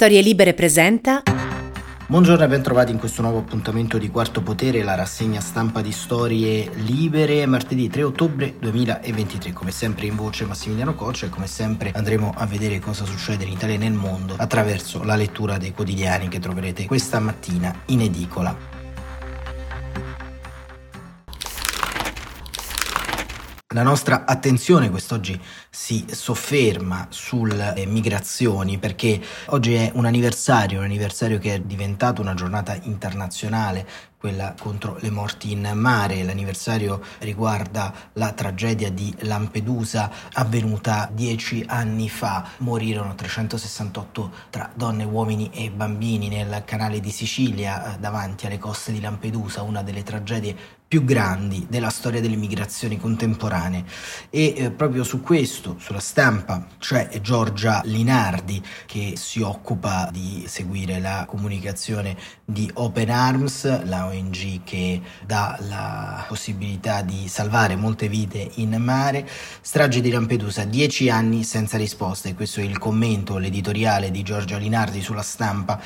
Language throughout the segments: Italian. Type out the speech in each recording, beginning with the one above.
Storie Libere presenta. Buongiorno e bentrovati in questo nuovo appuntamento di Quarto Potere, la rassegna stampa di Storie Libere, martedì 3 ottobre 2023. Come sempre in voce Massimiliano Coccia e come sempre andremo a vedere cosa succede in Italia e nel mondo attraverso la lettura dei quotidiani che troverete questa mattina in edicola. La nostra attenzione quest'oggi si sofferma sulle migrazioni perché oggi è un anniversario, un anniversario che è diventato una giornata internazionale quella contro le morti in mare. L'anniversario riguarda la tragedia di Lampedusa avvenuta dieci anni fa. Morirono 368 tra donne, uomini e bambini nel canale di Sicilia eh, davanti alle coste di Lampedusa, una delle tragedie più grandi della storia delle migrazioni contemporanee. E eh, proprio su questo, sulla stampa, c'è Giorgia Linardi che si occupa di seguire la comunicazione di Open Arms, la ONG che dà la possibilità di salvare molte vite in mare. Strage di Lampedusa, dieci anni senza risposte, questo è il commento, l'editoriale di Giorgia Linardi sulla stampa.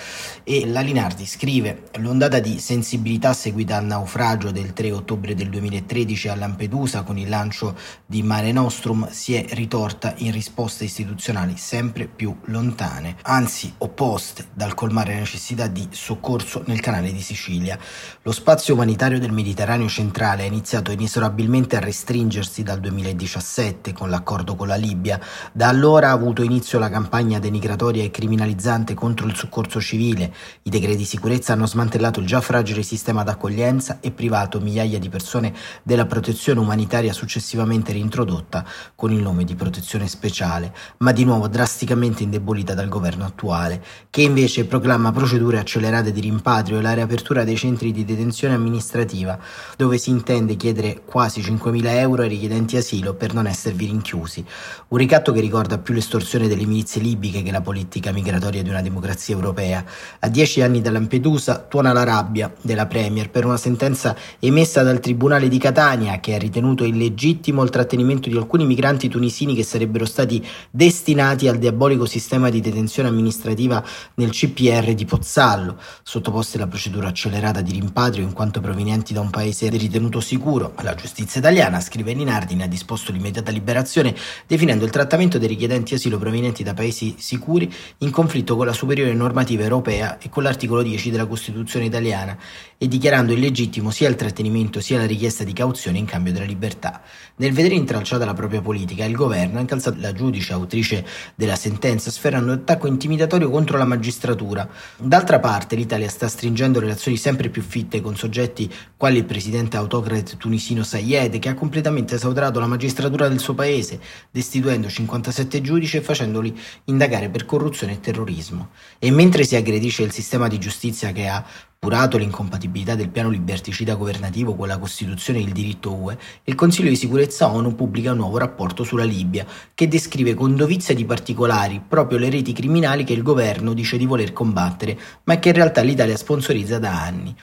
E la Linardi scrive l'ondata di sensibilità seguita al naufragio del 3 ottobre del 2013 a Lampedusa con il lancio di Mare Nostrum si è ritorta in risposte istituzionali sempre più lontane, anzi opposte dal colmare la necessità di soccorso nel canale di Sicilia. Lo spazio umanitario del Mediterraneo centrale ha iniziato inesorabilmente a restringersi dal 2017 con l'accordo con la Libia. Da allora ha avuto inizio la campagna denigratoria e criminalizzante contro il soccorso civile. I decreti di sicurezza hanno smantellato il già fragile sistema d'accoglienza e privato migliaia di persone della protezione umanitaria successivamente reintrodotta con il nome di protezione speciale, ma di nuovo drasticamente indebolita dal governo attuale, che invece proclama procedure accelerate di rimpatrio e la riapertura dei centri di detenzione amministrativa, dove si intende chiedere quasi 5.000 euro ai richiedenti asilo per non esservi rinchiusi. Un ricatto che ricorda più l'estorsione delle milizie libiche che la politica migratoria di una democrazia europea. A dieci anni da Lampedusa tuona la rabbia della Premier per una sentenza emessa dal Tribunale di Catania che ha ritenuto illegittimo il trattenimento di alcuni migranti tunisini che sarebbero stati destinati al diabolico sistema di detenzione amministrativa nel CPR di Pozzallo, sottoposti alla procedura accelerata di rimpatrio in quanto provenienti da un paese ritenuto sicuro. La giustizia italiana, scrive Linardini, ha disposto l'immediata liberazione definendo il trattamento dei richiedenti asilo provenienti da paesi sicuri in conflitto con la superiore normativa europea e con l'articolo 10 della Costituzione italiana e dichiarando illegittimo sia il trattenimento sia la richiesta di cauzione in cambio della libertà. Nel vedere intralciata la propria politica, il governo ha incalzato la giudice autrice della sentenza sferrando un attacco intimidatorio contro la magistratura. D'altra parte l'Italia sta stringendo relazioni sempre più fitte con soggetti quali il presidente autocrate tunisino Sayed, che ha completamente esautorato la magistratura del suo paese, destituendo 57 giudici e facendoli indagare per corruzione e terrorismo. E mentre si aggredisce il sistema di giustizia che ha Appurato l'incompatibilità del piano liberticida governativo con la Costituzione e il diritto UE, il Consiglio di sicurezza ONU pubblica un nuovo rapporto sulla Libia, che descrive con dovizia di particolari proprio le reti criminali che il governo dice di voler combattere, ma che in realtà l'Italia sponsorizza da anni.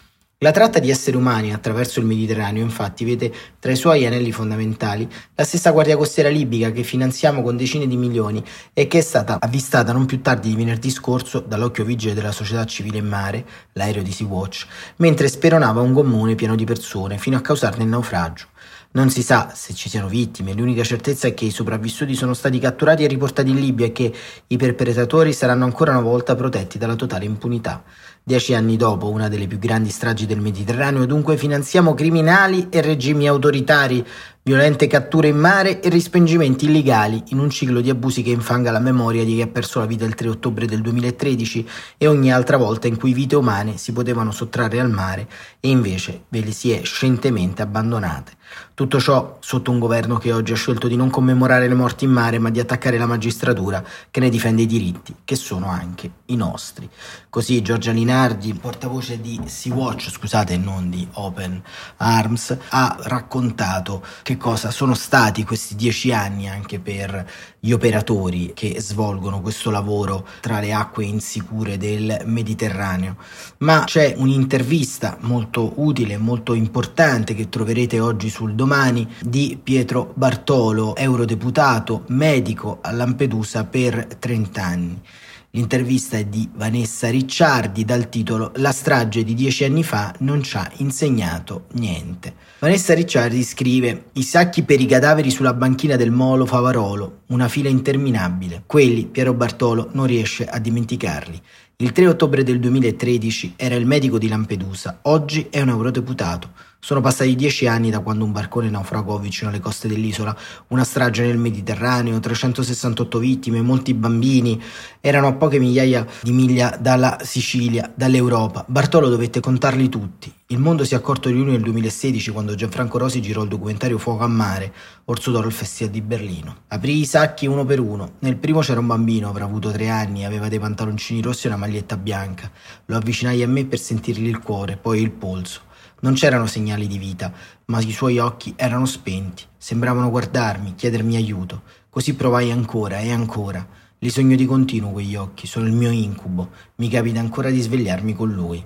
La tratta di esseri umani attraverso il Mediterraneo infatti vede tra i suoi anelli fondamentali la stessa Guardia Costiera libica che finanziamo con decine di milioni e che è stata avvistata non più tardi di venerdì scorso dall'occhio vigile della società civile in mare, l'aereo di Sea-Watch, mentre speronava un gommone pieno di persone fino a causarne il naufragio. Non si sa se ci siano vittime, l'unica certezza è che i sopravvissuti sono stati catturati e riportati in Libia e che i perpetratori saranno ancora una volta protetti dalla totale impunità. Dieci anni dopo una delle più grandi stragi del Mediterraneo, dunque finanziamo criminali e regimi autoritari, violente catture in mare e respingimenti illegali in un ciclo di abusi che infanga la memoria di chi ha perso la vita il 3 ottobre del 2013 e ogni altra volta in cui vite umane si potevano sottrarre al mare e invece ve le si è scientemente abbandonate. Tutto ciò sotto un governo che oggi ha scelto di non commemorare le morti in mare ma di attaccare la magistratura che ne difende i diritti, che sono anche i nostri. Così Giorgia Linardi, portavoce di Sea-Watch, scusate, non di Open Arms, ha raccontato che cosa sono stati questi dieci anni anche per gli operatori che svolgono questo lavoro tra le acque insicure del Mediterraneo. Ma c'è un'intervista molto utile, molto importante che troverete oggi sul domani di Pietro Bartolo, eurodeputato, medico a Lampedusa per 30 anni L'intervista è di Vanessa Ricciardi dal titolo La strage di dieci anni fa non ci ha insegnato niente. Vanessa Ricciardi scrive I sacchi per i cadaveri sulla banchina del molo Favarolo, una fila interminabile. Quelli Piero Bartolo non riesce a dimenticarli. Il 3 ottobre del 2013 era il medico di Lampedusa, oggi è un eurodeputato. Sono passati dieci anni da quando un barcone naufragò vicino alle coste dell'isola, una strage nel Mediterraneo, 368 vittime, molti bambini, erano a poche migliaia di miglia dalla Sicilia, dall'Europa. Bartolo dovette contarli tutti. Il mondo si è accorto di lui nel 2016 quando Gianfranco Rosi girò il documentario Fuoco a mare, Orso d'Oro al Festival di Berlino. Aprì i sacchi uno per uno. Nel primo c'era un bambino, avrà avuto tre anni, aveva dei pantaloncini rossi e una maglietta bianca. Lo avvicinai a me per sentirgli il cuore, poi il polso. Non c'erano segnali di vita, ma i suoi occhi erano spenti. Sembravano guardarmi, chiedermi aiuto. Così provai ancora e ancora. Li sogno di continuo quegli occhi, sono il mio incubo. Mi capita ancora di svegliarmi con lui.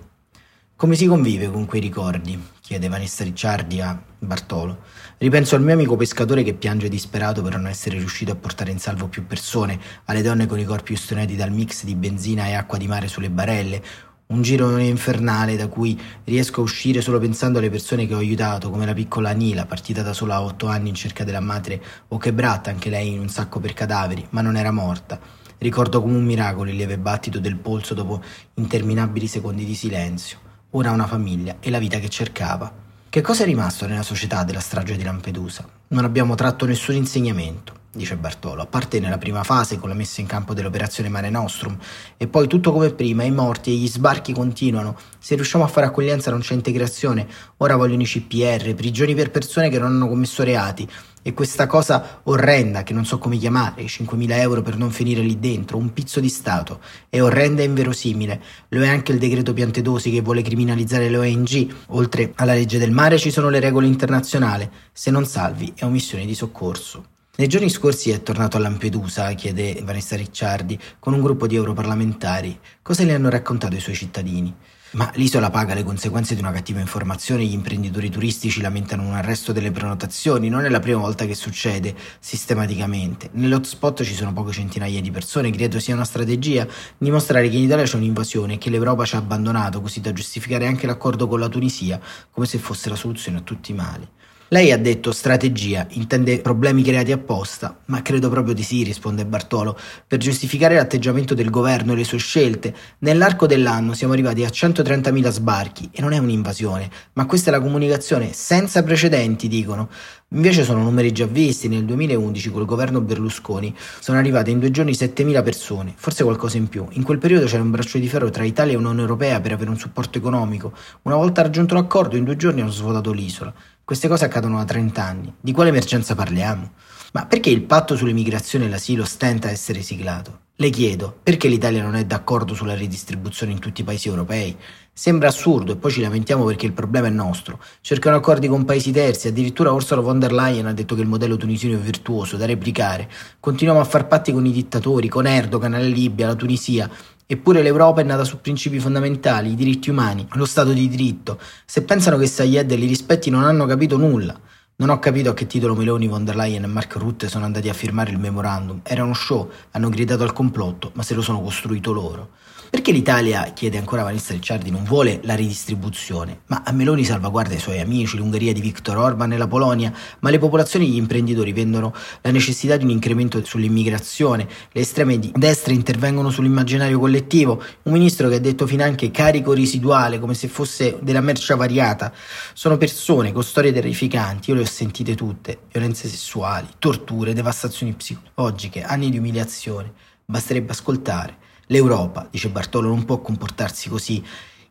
Come si convive con quei ricordi? chiede Vanessa Ricciardi a Bartolo. Ripenso al mio amico pescatore che piange disperato per non essere riuscito a portare in salvo più persone, alle donne con i corpi ustionati dal mix di benzina e acqua di mare sulle barelle, un giro infernale da cui riesco a uscire solo pensando alle persone che ho aiutato, come la piccola Nila, partita da sola a otto anni in cerca della madre, o che Bratta, anche lei in un sacco per cadaveri, ma non era morta. Ricordo come un miracolo il lieve battito del polso dopo interminabili secondi di silenzio. Ora una famiglia e la vita che cercava. Che cosa è rimasto nella società della strage di Lampedusa? Non abbiamo tratto nessun insegnamento dice Bartolo, a parte nella prima fase con la messa in campo dell'operazione Mare Nostrum, e poi tutto come prima, i morti e gli sbarchi continuano. Se riusciamo a fare accoglienza non c'è integrazione, ora vogliono i CPR, prigioni per persone che non hanno commesso reati. E questa cosa orrenda, che non so come chiamare, i 5.000 euro per non finire lì dentro, un pizzo di Stato, è orrenda e inverosimile. Lo è anche il decreto Piantedosi che vuole criminalizzare le ONG. Oltre alla legge del mare ci sono le regole internazionali. Se non salvi è omissione di soccorso. Nei giorni scorsi è tornato a Lampedusa, chiede Vanessa Ricciardi, con un gruppo di europarlamentari. Cosa le hanno raccontato i suoi cittadini? Ma l'isola paga le conseguenze di una cattiva informazione, gli imprenditori turistici lamentano un arresto delle prenotazioni, non è la prima volta che succede sistematicamente. Nell'hotspot ci sono poche centinaia di persone, credo sia una strategia dimostrare che in Italia c'è un'invasione e che l'Europa ci ha abbandonato, così da giustificare anche l'accordo con la Tunisia, come se fosse la soluzione a tutti i mali. Lei ha detto strategia, intende problemi creati apposta, ma credo proprio di sì, risponde Bartolo, per giustificare l'atteggiamento del governo e le sue scelte. Nell'arco dell'anno siamo arrivati a 130.000 sbarchi e non è un'invasione, ma questa è la comunicazione senza precedenti, dicono. Invece sono numeri già visti, nel 2011 col governo Berlusconi sono arrivate in due giorni 7.000 persone, forse qualcosa in più. In quel periodo c'era un braccio di ferro tra Italia e Unione Europea per avere un supporto economico. Una volta raggiunto l'accordo, in due giorni hanno svuotato l'isola. Queste cose accadono da 30 anni. Di quale emergenza parliamo? Ma perché il patto sull'immigrazione e l'asilo stenta a essere siglato? Le chiedo, perché l'Italia non è d'accordo sulla ridistribuzione in tutti i paesi europei? Sembra assurdo e poi ci lamentiamo perché il problema è nostro. Cercano accordi con paesi terzi, addirittura Ursula von der Leyen ha detto che il modello tunisino è virtuoso, da replicare. Continuiamo a far patti con i dittatori, con Erdogan, la Libia, la Tunisia. Eppure l'Europa è nata su principi fondamentali, i diritti umani, lo Stato di diritto. Se pensano che Sayed li rispetti non hanno capito nulla. Non ho capito a che titolo Meloni, von der Leyen e Mark Rutte sono andati a firmare il memorandum. Era uno show, hanno gridato al complotto, ma se lo sono costruito loro. Perché l'Italia, chiede ancora Vanessa Ricciardi, non vuole la ridistribuzione? Ma a Meloni salvaguarda i suoi amici, l'Ungheria di Viktor Orban e la Polonia, ma le popolazioni e gli imprenditori vendono la necessità di un incremento sull'immigrazione, le estreme di destra intervengono sull'immaginario collettivo, un ministro che ha detto finanche carico residuale come se fosse della merce variata. Sono persone con storie terrificanti, io le ho sentite tutte, violenze sessuali, torture, devastazioni psicologiche, anni di umiliazione. Basterebbe ascoltare L'Europa, dice Bartolo, non può comportarsi così.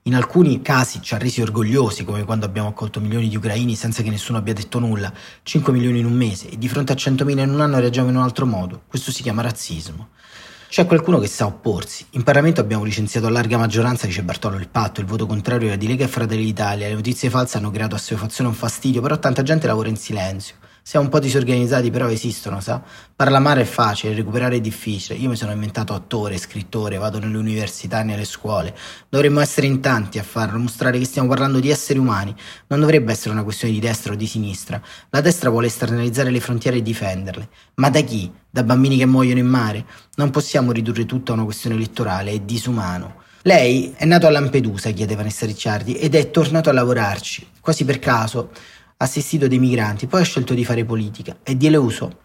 In alcuni casi ci ha resi orgogliosi, come quando abbiamo accolto milioni di ucraini senza che nessuno abbia detto nulla, 5 milioni in un mese, e di fronte a 100.000 in un anno reagiamo in un altro modo. Questo si chiama razzismo. C'è qualcuno che sa opporsi. In Parlamento abbiamo licenziato a larga maggioranza, dice Bartolo, il patto, il voto contrario era di Lega e Fratelli d'Italia, le notizie false hanno creato assuefazione e un fastidio, però tanta gente lavora in silenzio. Siamo un po' disorganizzati, però esistono, sa? Parlamare è facile, recuperare è difficile. Io mi sono inventato attore, scrittore, vado nelle università e nelle scuole. Dovremmo essere in tanti a farlo, mostrare che stiamo parlando di esseri umani. Non dovrebbe essere una questione di destra o di sinistra. La destra vuole esternalizzare le frontiere e difenderle. Ma da chi? Da bambini che muoiono in mare? Non possiamo ridurre tutto a una questione elettorale, è disumano. Lei è nato a Lampedusa, chiede Vanessa Ricciardi, ed è tornato a lavorarci, quasi per caso assistito dei migranti, poi ha scelto di fare politica e di uso.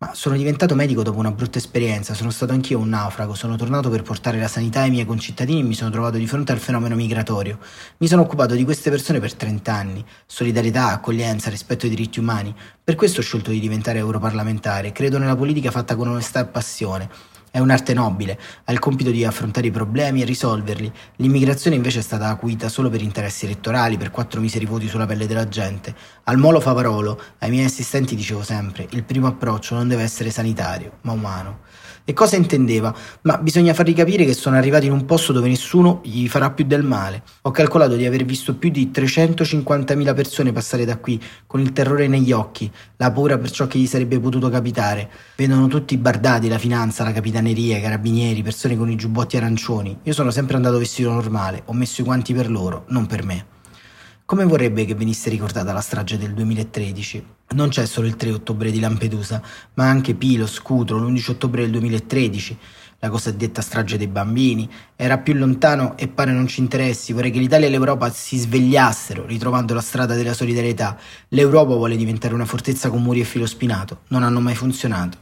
Ma sono diventato medico dopo una brutta esperienza, sono stato anch'io un naufrago, sono tornato per portare la sanità ai miei concittadini e mi sono trovato di fronte al fenomeno migratorio. Mi sono occupato di queste persone per 30 anni. Solidarietà, accoglienza, rispetto ai diritti umani. Per questo ho scelto di diventare europarlamentare. Credo nella politica fatta con onestà e passione. È un'arte nobile, ha il compito di affrontare i problemi e risolverli. L'immigrazione invece è stata acuita solo per interessi elettorali, per quattro miseri voti sulla pelle della gente. Al Molo Favarolo, ai miei assistenti dicevo sempre, il primo approccio non deve essere sanitario, ma umano. E cosa intendeva? Ma bisogna fargli capire che sono arrivati in un posto dove nessuno gli farà più del male. Ho calcolato di aver visto più di 350.000 persone passare da qui, con il terrore negli occhi, la paura per ciò che gli sarebbe potuto capitare. Vedono tutti i bardati, la finanza, la capitaneria, i carabinieri, persone con i giubbotti arancioni. Io sono sempre andato vestito normale, ho messo i guanti per loro, non per me. Come vorrebbe che venisse ricordata la strage del 2013? Non c'è solo il 3 ottobre di Lampedusa, ma anche Pilo, Scutro, l'11 ottobre del 2013, la cosiddetta strage dei bambini. Era più lontano e pare non ci interessi. Vorrei che l'Italia e l'Europa si svegliassero, ritrovando la strada della solidarietà. L'Europa vuole diventare una fortezza con muri e filo spinato. Non hanno mai funzionato.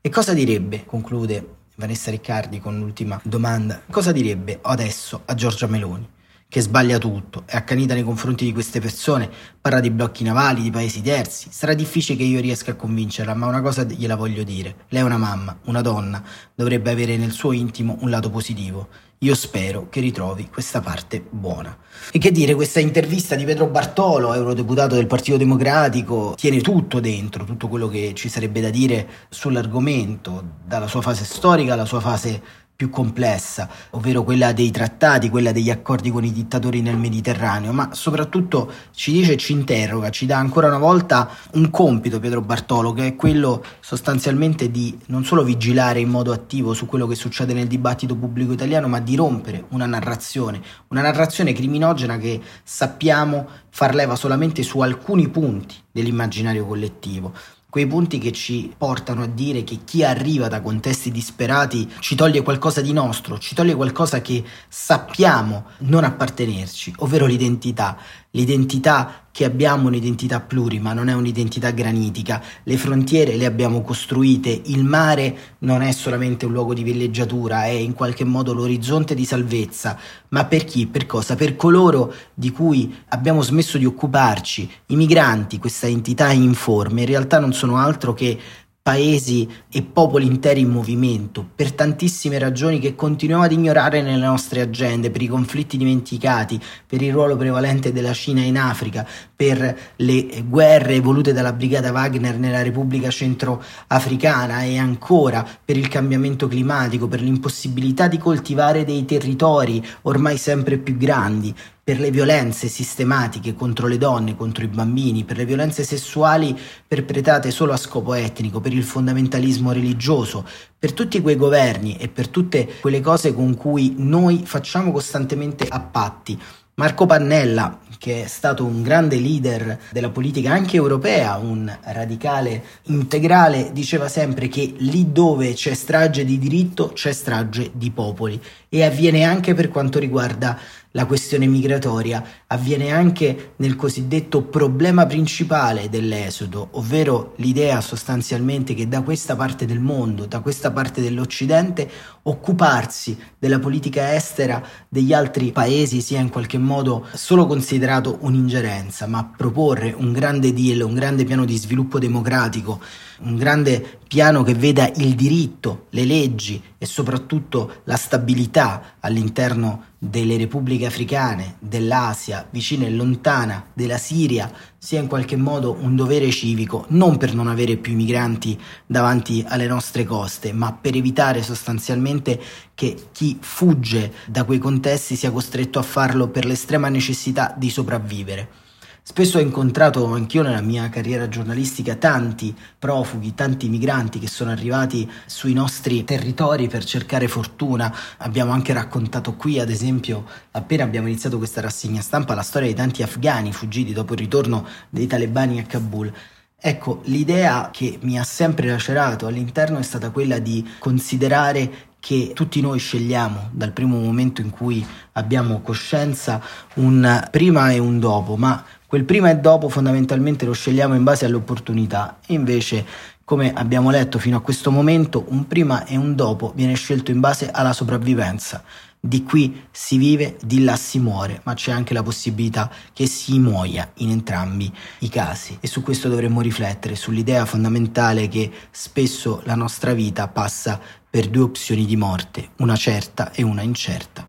E cosa direbbe, conclude Vanessa Riccardi con l'ultima domanda, cosa direbbe adesso a Giorgia Meloni? Che sbaglia tutto, è accanita nei confronti di queste persone, parla di blocchi navali, di paesi terzi. Sarà difficile che io riesca a convincerla, ma una cosa gliela voglio dire. Lei è una mamma, una donna, dovrebbe avere nel suo intimo un lato positivo. Io spero che ritrovi questa parte buona. E che dire, questa intervista di Pedro Bartolo, eurodeputato del Partito Democratico, tiene tutto dentro, tutto quello che ci sarebbe da dire sull'argomento, dalla sua fase storica alla sua fase più complessa, ovvero quella dei trattati, quella degli accordi con i dittatori nel Mediterraneo, ma soprattutto ci dice e ci interroga, ci dà ancora una volta un compito Pietro Bartolo, che è quello sostanzialmente di non solo vigilare in modo attivo su quello che succede nel dibattito pubblico italiano, ma di rompere una narrazione, una narrazione criminogena che sappiamo far leva solamente su alcuni punti dell'immaginario collettivo quei punti che ci portano a dire che chi arriva da contesti disperati ci toglie qualcosa di nostro, ci toglie qualcosa che sappiamo non appartenerci, ovvero l'identità. L'identità che abbiamo è un'identità plurima, non è un'identità granitica. Le frontiere le abbiamo costruite, il mare non è solamente un luogo di villeggiatura, è in qualche modo l'orizzonte di salvezza. Ma per chi? Per cosa? Per coloro di cui abbiamo smesso di occuparci. I migranti, questa entità informe, in realtà non sono altro che paesi e popoli interi in movimento, per tantissime ragioni che continuiamo ad ignorare nelle nostre agende, per i conflitti dimenticati, per il ruolo prevalente della Cina in Africa, per le guerre volute dalla brigata Wagner nella Repubblica Centroafricana e ancora per il cambiamento climatico, per l'impossibilità di coltivare dei territori ormai sempre più grandi, per le violenze sistematiche contro le donne, contro i bambini, per le violenze sessuali perpetrate solo a scopo etnico, per il fondamentalismo religioso, per tutti quei governi e per tutte quelle cose con cui noi facciamo costantemente a patti. Marco Pannella, che è stato un grande leader della politica anche europea, un radicale integrale, diceva sempre che lì dove c'è strage di diritto c'è strage di popoli. E avviene anche per quanto riguarda la questione migratoria avviene anche nel cosiddetto problema principale dell'esodo, ovvero l'idea sostanzialmente che da questa parte del mondo, da questa parte dell'Occidente, occuparsi della politica estera degli altri paesi sia in qualche modo solo considerato un'ingerenza, ma proporre un grande deal, un grande piano di sviluppo democratico, un grande piano che veda il diritto, le leggi e soprattutto la stabilità all'interno delle repubbliche africane, dell'Asia, vicina e lontana, della Siria, sia in qualche modo un dovere civico, non per non avere più migranti davanti alle nostre coste, ma per evitare sostanzialmente che chi fugge da quei contesti sia costretto a farlo per l'estrema necessità di sopravvivere. Spesso ho incontrato anch'io nella mia carriera giornalistica tanti profughi, tanti migranti che sono arrivati sui nostri territori per cercare fortuna. Abbiamo anche raccontato qui, ad esempio, appena abbiamo iniziato questa rassegna stampa, la storia di tanti afghani fuggiti dopo il ritorno dei talebani a Kabul. Ecco, l'idea che mi ha sempre lacerato all'interno è stata quella di considerare che tutti noi scegliamo dal primo momento in cui abbiamo coscienza un prima e un dopo, ma quel prima e dopo fondamentalmente lo scegliamo in base alle opportunità e invece come abbiamo letto fino a questo momento un prima e un dopo viene scelto in base alla sopravvivenza. Di qui si vive, di là si muore, ma c'è anche la possibilità che si muoia in entrambi i casi. E su questo dovremmo riflettere, sull'idea fondamentale che spesso la nostra vita passa per due opzioni di morte, una certa e una incerta.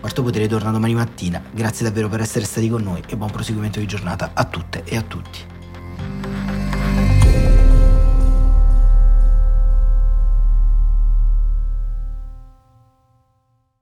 Quarto Potere torna domani mattina. Grazie davvero per essere stati con noi e buon proseguimento di giornata a tutte e a tutti.